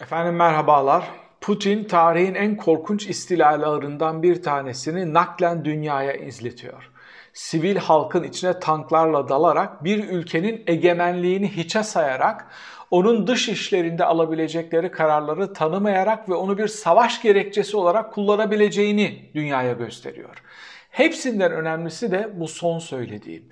Efendim merhabalar. Putin tarihin en korkunç istilalarından bir tanesini naklen dünyaya izletiyor. Sivil halkın içine tanklarla dalarak bir ülkenin egemenliğini hiçe sayarak onun dış işlerinde alabilecekleri kararları tanımayarak ve onu bir savaş gerekçesi olarak kullanabileceğini dünyaya gösteriyor. Hepsinden önemlisi de bu son söylediğim.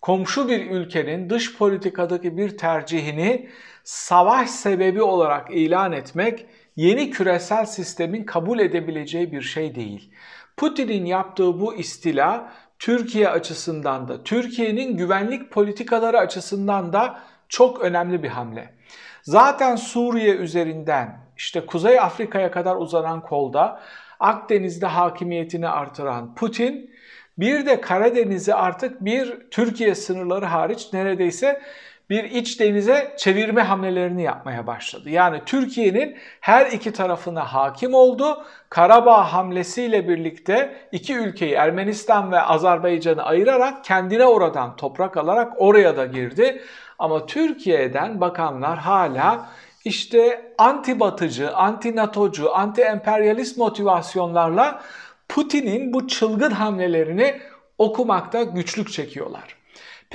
Komşu bir ülkenin dış politikadaki bir tercihini savaş sebebi olarak ilan etmek yeni küresel sistemin kabul edebileceği bir şey değil. Putin'in yaptığı bu istila Türkiye açısından da, Türkiye'nin güvenlik politikaları açısından da çok önemli bir hamle. Zaten Suriye üzerinden işte Kuzey Afrika'ya kadar uzanan kolda Akdeniz'de hakimiyetini artıran Putin bir de Karadeniz'i artık bir Türkiye sınırları hariç neredeyse bir iç denize çevirme hamlelerini yapmaya başladı. Yani Türkiye'nin her iki tarafına hakim oldu. Karabağ hamlesiyle birlikte iki ülkeyi Ermenistan ve Azerbaycan'ı ayırarak kendine oradan toprak alarak oraya da girdi. Ama Türkiye'den bakanlar hala işte anti batıcı, anti NATO'cu, anti emperyalist motivasyonlarla Putin'in bu çılgın hamlelerini okumakta güçlük çekiyorlar.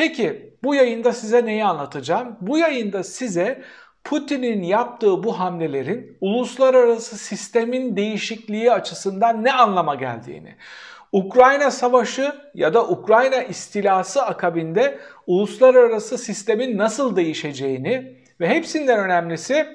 Peki bu yayında size neyi anlatacağım? Bu yayında size Putin'in yaptığı bu hamlelerin uluslararası sistemin değişikliği açısından ne anlama geldiğini, Ukrayna Savaşı ya da Ukrayna istilası akabinde uluslararası sistemin nasıl değişeceğini ve hepsinden önemlisi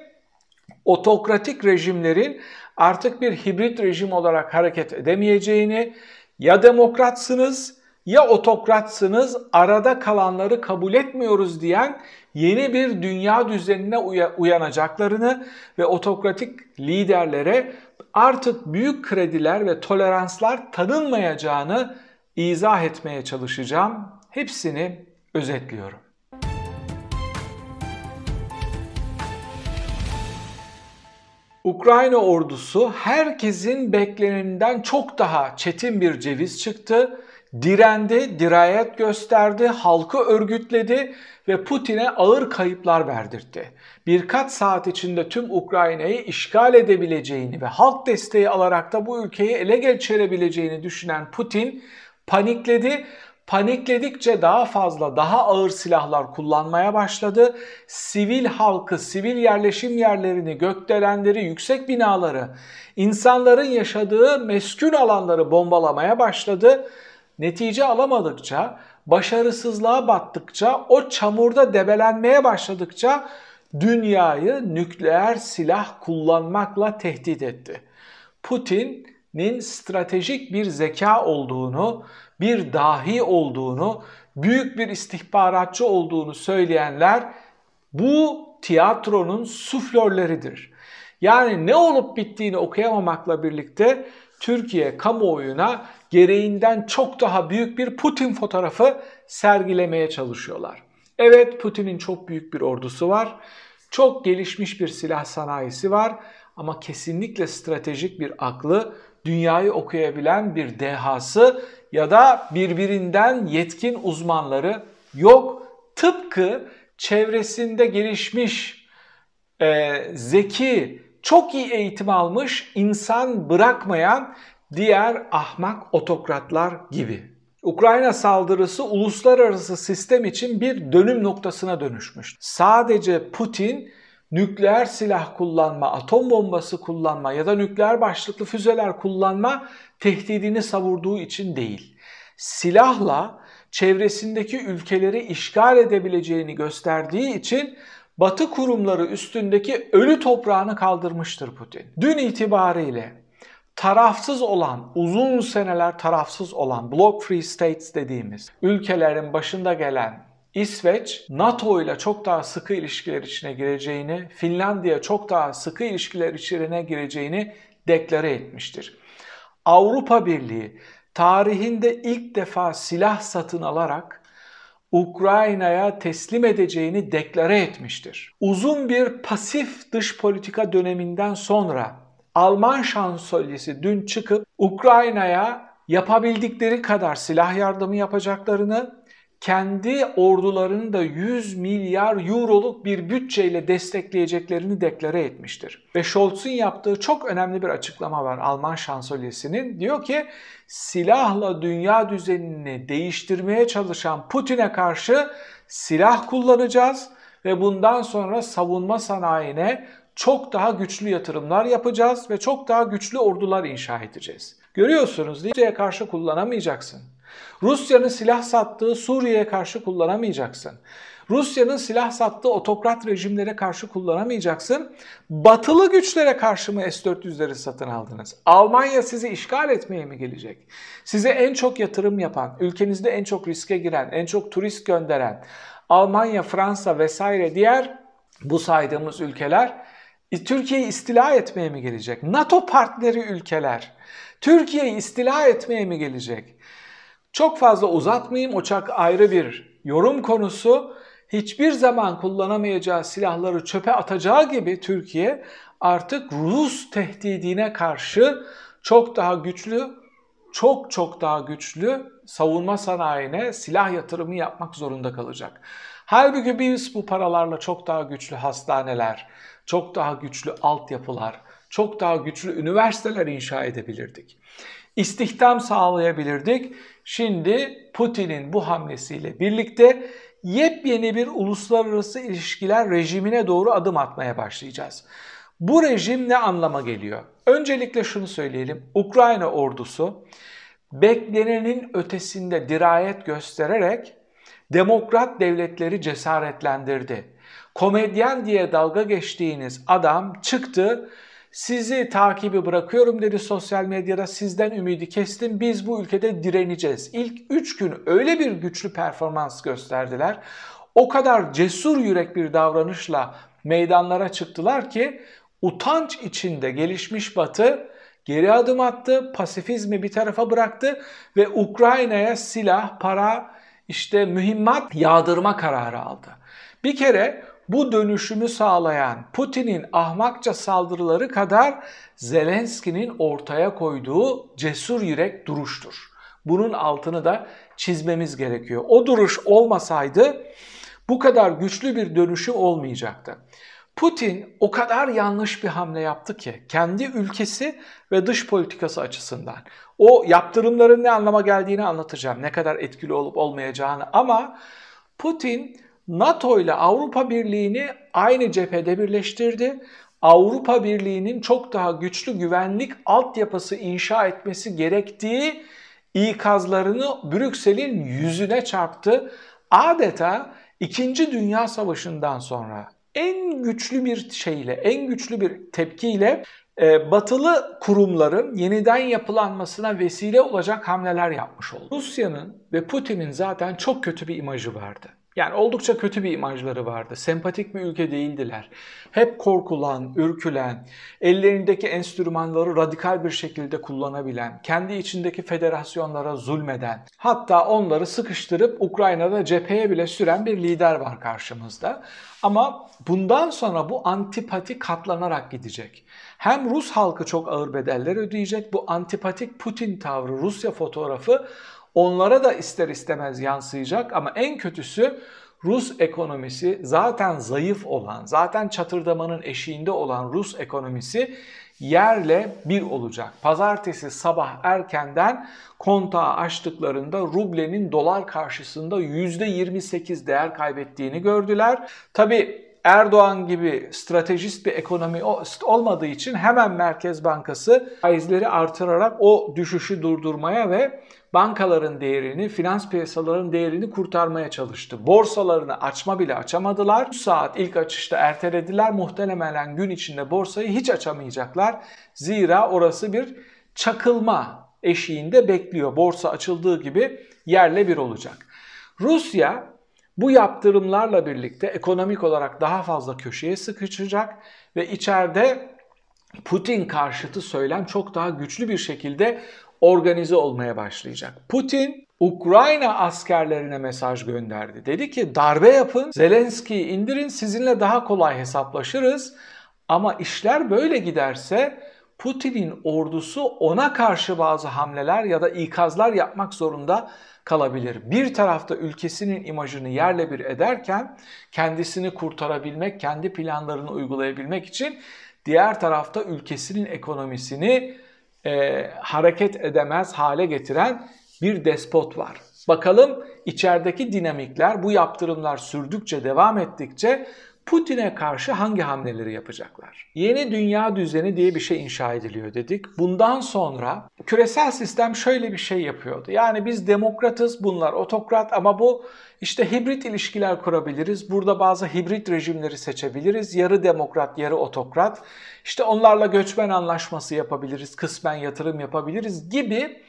otokratik rejimlerin artık bir hibrit rejim olarak hareket edemeyeceğini, ya demokratsınız ya otokratsınız arada kalanları kabul etmiyoruz diyen yeni bir dünya düzenine uyanacaklarını ve otokratik liderlere artık büyük krediler ve toleranslar tanınmayacağını izah etmeye çalışacağım. Hepsini özetliyorum. Ukrayna ordusu herkesin bekleneninden çok daha çetin bir ceviz çıktı. Direndi, dirayet gösterdi, halkı örgütledi ve Putin'e ağır kayıplar verdirtti. Birkaç saat içinde tüm Ukrayna'yı işgal edebileceğini ve halk desteği alarak da bu ülkeyi ele geçirebileceğini düşünen Putin panikledi panikledikçe daha fazla, daha ağır silahlar kullanmaya başladı. Sivil halkı, sivil yerleşim yerlerini, gökdelenleri, yüksek binaları, insanların yaşadığı meskun alanları bombalamaya başladı. Netice alamadıkça, başarısızlığa battıkça, o çamurda debelenmeye başladıkça dünyayı nükleer silah kullanmakla tehdit etti. Putin'in stratejik bir zeka olduğunu, bir dahi olduğunu, büyük bir istihbaratçı olduğunu söyleyenler bu tiyatronun suflörleridir. Yani ne olup bittiğini okuyamamakla birlikte Türkiye kamuoyuna gereğinden çok daha büyük bir Putin fotoğrafı sergilemeye çalışıyorlar. Evet Putin'in çok büyük bir ordusu var. Çok gelişmiş bir silah sanayisi var ama kesinlikle stratejik bir aklı, dünyayı okuyabilen bir dehası ya da birbirinden yetkin uzmanları yok. Tıpkı çevresinde gelişmiş, e, zeki, çok iyi eğitim almış, insan bırakmayan diğer ahmak otokratlar gibi. Ukrayna saldırısı uluslararası sistem için bir dönüm noktasına dönüşmüş. Sadece Putin nükleer silah kullanma, atom bombası kullanma ya da nükleer başlıklı füzeler kullanma tehdidini savurduğu için değil. Silahla çevresindeki ülkeleri işgal edebileceğini gösterdiği için Batı kurumları üstündeki ölü toprağını kaldırmıştır Putin. Dün itibariyle tarafsız olan, uzun seneler tarafsız olan Block Free States dediğimiz ülkelerin başında gelen İsveç, NATO ile çok daha sıkı ilişkiler içine gireceğini, Finlandiya çok daha sıkı ilişkiler içine gireceğini deklare etmiştir. Avrupa Birliği tarihinde ilk defa silah satın alarak Ukrayna'ya teslim edeceğini deklare etmiştir. Uzun bir pasif dış politika döneminden sonra Alman şansölyesi dün çıkıp Ukrayna'ya yapabildikleri kadar silah yardımı yapacaklarını kendi ordularını da 100 milyar euroluk bir bütçeyle destekleyeceklerini deklare etmiştir. Ve Scholz'un yaptığı çok önemli bir açıklama var Alman şansölyesinin. Diyor ki silahla dünya düzenini değiştirmeye çalışan Putin'e karşı silah kullanacağız ve bundan sonra savunma sanayine çok daha güçlü yatırımlar yapacağız ve çok daha güçlü ordular inşa edeceğiz. Görüyorsunuz Libya'ya karşı kullanamayacaksın. Rusya'nın silah sattığı Suriye'ye karşı kullanamayacaksın. Rusya'nın silah sattığı otokrat rejimlere karşı kullanamayacaksın. Batılı güçlere karşı mı S-400'leri satın aldınız? Almanya sizi işgal etmeye mi gelecek? Size en çok yatırım yapan, ülkenizde en çok riske giren, en çok turist gönderen Almanya, Fransa vesaire diğer bu saydığımız ülkeler e, Türkiye'yi istila etmeye mi gelecek? NATO partneri ülkeler Türkiye'yi istila etmeye mi gelecek? Çok fazla uzatmayayım. O ayrı bir yorum konusu. Hiçbir zaman kullanamayacağı silahları çöpe atacağı gibi Türkiye artık Rus tehdidine karşı çok daha güçlü, çok çok daha güçlü savunma sanayine silah yatırımı yapmak zorunda kalacak. Halbuki biz bu paralarla çok daha güçlü hastaneler, çok daha güçlü altyapılar, çok daha güçlü üniversiteler inşa edebilirdik. İstihdam sağlayabilirdik. Şimdi Putin'in bu hamlesiyle birlikte yepyeni bir uluslararası ilişkiler rejimine doğru adım atmaya başlayacağız. Bu rejim ne anlama geliyor? Öncelikle şunu söyleyelim. Ukrayna ordusu beklenenin ötesinde dirayet göstererek demokrat devletleri cesaretlendirdi. Komedyen diye dalga geçtiğiniz adam çıktı sizi takibi bırakıyorum dedi sosyal medyada. Sizden ümidi kestim. Biz bu ülkede direneceğiz. İlk 3 gün öyle bir güçlü performans gösterdiler. O kadar cesur yürek bir davranışla meydanlara çıktılar ki utanç içinde gelişmiş Batı geri adım attı, pasifizmi bir tarafa bıraktı ve Ukrayna'ya silah, para, işte mühimmat yağdırma kararı aldı. Bir kere bu dönüşümü sağlayan Putin'in ahmakça saldırıları kadar Zelenski'nin ortaya koyduğu cesur yürek duruştur. Bunun altını da çizmemiz gerekiyor. O duruş olmasaydı bu kadar güçlü bir dönüşüm olmayacaktı. Putin o kadar yanlış bir hamle yaptı ki kendi ülkesi ve dış politikası açısından. O yaptırımların ne anlama geldiğini anlatacağım. Ne kadar etkili olup olmayacağını ama Putin NATO ile Avrupa Birliği'ni aynı cephede birleştirdi. Avrupa Birliği'nin çok daha güçlü güvenlik altyapısı inşa etmesi gerektiği ikazlarını Brüksel'in yüzüne çarptı. Adeta 2. Dünya Savaşı'ndan sonra en güçlü bir şeyle, en güçlü bir tepkiyle e, batılı kurumların yeniden yapılanmasına vesile olacak hamleler yapmış oldu. Rusya'nın ve Putin'in zaten çok kötü bir imajı vardı. Yani oldukça kötü bir imajları vardı. Sempatik bir ülke değildiler. Hep korkulan, ürkülen, ellerindeki enstrümanları radikal bir şekilde kullanabilen, kendi içindeki federasyonlara zulmeden, hatta onları sıkıştırıp Ukrayna'da cepheye bile süren bir lider var karşımızda. Ama bundan sonra bu antipati katlanarak gidecek. Hem Rus halkı çok ağır bedeller ödeyecek. Bu antipatik Putin tavrı, Rusya fotoğrafı onlara da ister istemez yansıyacak ama en kötüsü Rus ekonomisi zaten zayıf olan, zaten çatırdamanın eşiğinde olan Rus ekonomisi yerle bir olacak. Pazartesi sabah erkenden kontağı açtıklarında rublenin dolar karşısında %28 değer kaybettiğini gördüler. Tabi Erdoğan gibi stratejist bir ekonomi olmadığı için hemen Merkez Bankası faizleri artırarak o düşüşü durdurmaya ve bankaların değerini, finans piyasalarının değerini kurtarmaya çalıştı. Borsalarını açma bile açamadılar. 3 saat ilk açışta ertelediler. Muhtemelen gün içinde borsayı hiç açamayacaklar. Zira orası bir çakılma eşiğinde bekliyor. Borsa açıldığı gibi yerle bir olacak. Rusya bu yaptırımlarla birlikte ekonomik olarak daha fazla köşeye sıkışacak ve içeride Putin karşıtı söylem çok daha güçlü bir şekilde organize olmaya başlayacak. Putin Ukrayna askerlerine mesaj gönderdi. Dedi ki darbe yapın, Zelenski'yi indirin sizinle daha kolay hesaplaşırız. Ama işler böyle giderse Putin'in ordusu ona karşı bazı hamleler ya da ikazlar yapmak zorunda kalabilir. Bir tarafta ülkesinin imajını yerle bir ederken kendisini kurtarabilmek, kendi planlarını uygulayabilmek için diğer tarafta ülkesinin ekonomisini e, hareket edemez hale getiren bir despot var. Bakalım içerideki dinamikler bu yaptırımlar sürdükçe devam ettikçe Putin'e karşı hangi hamleleri yapacaklar? Yeni dünya düzeni diye bir şey inşa ediliyor dedik. Bundan sonra küresel sistem şöyle bir şey yapıyordu. Yani biz demokratız, bunlar otokrat ama bu işte hibrit ilişkiler kurabiliriz. Burada bazı hibrit rejimleri seçebiliriz. Yarı demokrat, yarı otokrat. İşte onlarla göçmen anlaşması yapabiliriz, kısmen yatırım yapabiliriz gibi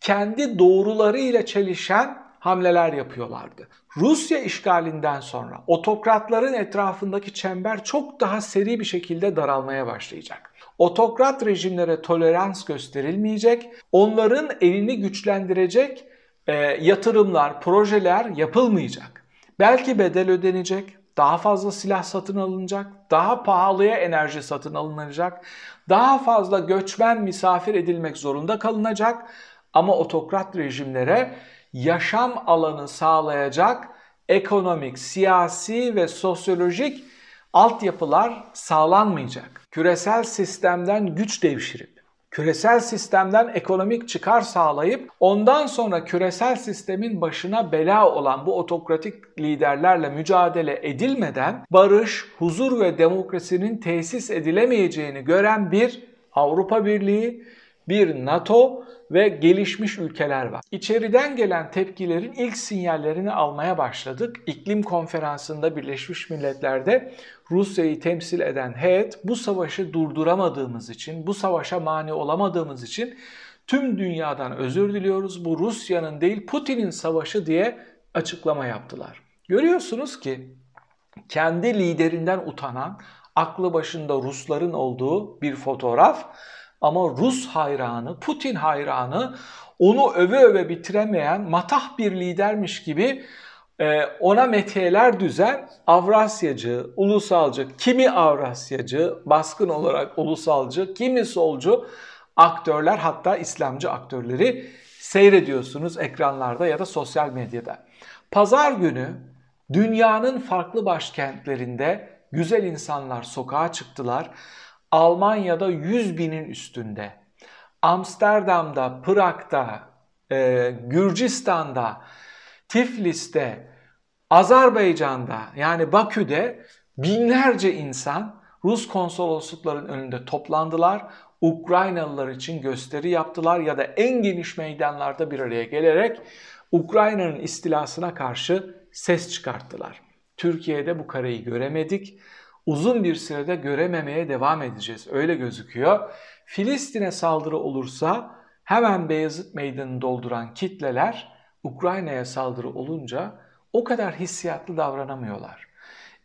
kendi doğrularıyla çelişen hamleler yapıyorlardı. Rusya işgalinden sonra otokratların etrafındaki çember çok daha seri bir şekilde daralmaya başlayacak. Otokrat rejimlere tolerans gösterilmeyecek, onların elini güçlendirecek e, yatırımlar, projeler yapılmayacak. Belki bedel ödenecek, daha fazla silah satın alınacak, daha pahalıya enerji satın alınacak, daha fazla göçmen misafir edilmek zorunda kalınacak ama otokrat rejimlere yaşam alanı sağlayacak ekonomik, siyasi ve sosyolojik altyapılar sağlanmayacak. Küresel sistemden güç devşirip, küresel sistemden ekonomik çıkar sağlayıp ondan sonra küresel sistemin başına bela olan bu otokratik liderlerle mücadele edilmeden barış, huzur ve demokrasinin tesis edilemeyeceğini gören bir Avrupa Birliği, bir NATO ve gelişmiş ülkeler var. İçeriden gelen tepkilerin ilk sinyallerini almaya başladık. İklim konferansında Birleşmiş Milletler'de Rusya'yı temsil eden heyet bu savaşı durduramadığımız için, bu savaşa mani olamadığımız için tüm dünyadan özür diliyoruz. Bu Rusya'nın değil Putin'in savaşı diye açıklama yaptılar. Görüyorsunuz ki kendi liderinden utanan, aklı başında Rusların olduğu bir fotoğraf ama Rus hayranı, Putin hayranı onu öve öve bitiremeyen matah bir lidermiş gibi e, ona metiyeler düzen Avrasyacı, ulusalcı, kimi Avrasyacı, baskın olarak ulusalcı, kimi solcu aktörler hatta İslamcı aktörleri seyrediyorsunuz ekranlarda ya da sosyal medyada. Pazar günü dünyanın farklı başkentlerinde güzel insanlar sokağa çıktılar Almanya'da 100 binin üstünde, Amsterdam'da, Prag'da, e, Gürcistan'da, Tiflis'te, Azerbaycan'da yani Bakü'de binlerce insan Rus konsoloslukların önünde toplandılar. Ukraynalılar için gösteri yaptılar ya da en geniş meydanlarda bir araya gelerek Ukrayna'nın istilasına karşı ses çıkarttılar. Türkiye'de bu kareyi göremedik uzun bir sürede görememeye devam edeceğiz. Öyle gözüküyor. Filistin'e saldırı olursa hemen Beyazıt Meydanı'nı dolduran kitleler Ukrayna'ya saldırı olunca o kadar hissiyatlı davranamıyorlar.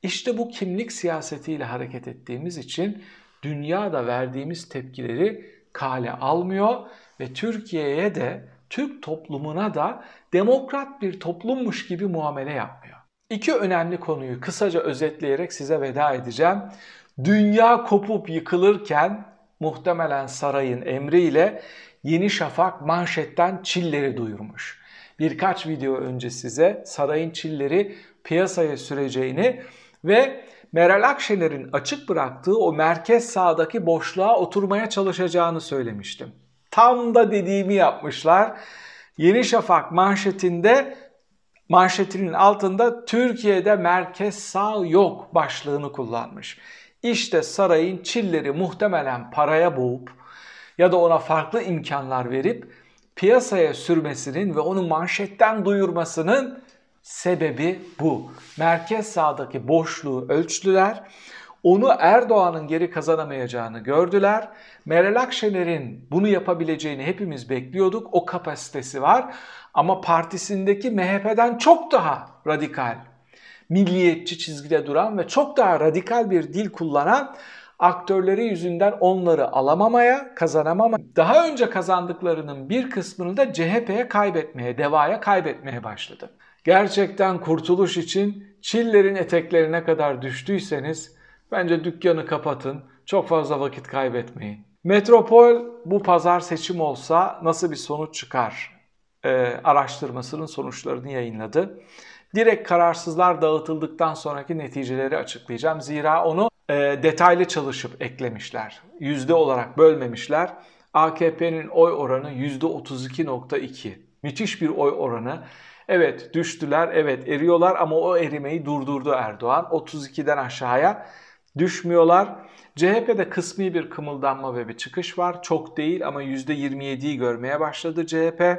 İşte bu kimlik siyasetiyle hareket ettiğimiz için dünyada verdiğimiz tepkileri kale almıyor ve Türkiye'ye de Türk toplumuna da demokrat bir toplummuş gibi muamele yapmıyor. İki önemli konuyu kısaca özetleyerek size veda edeceğim. Dünya kopup yıkılırken muhtemelen sarayın emriyle Yeni Şafak manşetten çilleri duyurmuş. Birkaç video önce size sarayın çilleri piyasaya süreceğini ve Meral Akşener'in açık bıraktığı o merkez sağdaki boşluğa oturmaya çalışacağını söylemiştim. Tam da dediğimi yapmışlar. Yeni Şafak manşetinde manşetinin altında Türkiye'de merkez sağ yok başlığını kullanmış. İşte sarayın çilleri muhtemelen paraya boğup ya da ona farklı imkanlar verip piyasaya sürmesinin ve onu manşetten duyurmasının sebebi bu. Merkez sağdaki boşluğu ölçtüler. Onu Erdoğan'ın geri kazanamayacağını gördüler. Meral Akşener'in bunu yapabileceğini hepimiz bekliyorduk. O kapasitesi var. Ama partisindeki MHP'den çok daha radikal, milliyetçi çizgide duran ve çok daha radikal bir dil kullanan aktörleri yüzünden onları alamamaya, kazanamamaya, daha önce kazandıklarının bir kısmını da CHP'ye kaybetmeye, DEVA'ya kaybetmeye başladı. Gerçekten kurtuluş için Çillerin eteklerine kadar düştüyseniz bence dükkanı kapatın, çok fazla vakit kaybetmeyin. Metropol bu pazar seçim olsa nasıl bir sonuç çıkar? Ee, araştırmasının sonuçlarını yayınladı. Direkt kararsızlar dağıtıldıktan sonraki neticeleri açıklayacağım. Zira onu e, detaylı çalışıp eklemişler. Yüzde olarak bölmemişler. AKP'nin oy oranı %32.2. Müthiş bir oy oranı. Evet düştüler, evet eriyorlar ama o erimeyi durdurdu Erdoğan. 32'den aşağıya düşmüyorlar. CHP'de kısmi bir kımıldanma ve bir çıkış var. Çok değil ama %27'yi görmeye başladı CHP.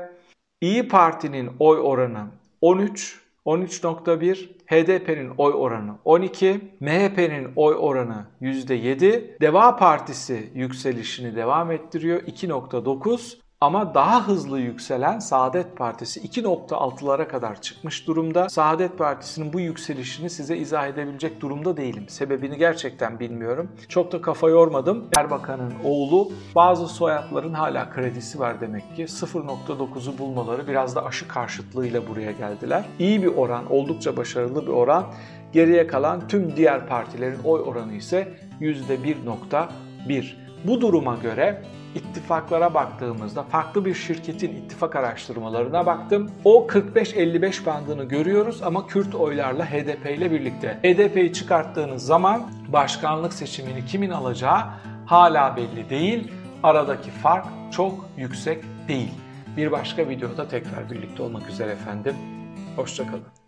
İyi Parti'nin oy oranı 13, 13.1, HDP'nin oy oranı 12, MHP'nin oy oranı %7, Deva Partisi yükselişini devam ettiriyor 2.9 ama daha hızlı yükselen Saadet Partisi 2.6'lara kadar çıkmış durumda. Saadet Partisi'nin bu yükselişini size izah edebilecek durumda değilim. Sebebini gerçekten bilmiyorum. Çok da kafa yormadım. Erbakan'ın oğlu bazı soyadların hala kredisi var demek ki. 0.9'u bulmaları biraz da aşı karşıtlığıyla buraya geldiler. İyi bir oran, oldukça başarılı bir oran. Geriye kalan tüm diğer partilerin oy oranı ise %1.1. Bu duruma göre ittifaklara baktığımızda farklı bir şirketin ittifak araştırmalarına baktım. O 45-55 bandını görüyoruz ama Kürt oylarla HDP ile birlikte. HDP'yi çıkarttığınız zaman başkanlık seçimini kimin alacağı hala belli değil. Aradaki fark çok yüksek değil. Bir başka videoda tekrar birlikte olmak üzere efendim. Hoşçakalın.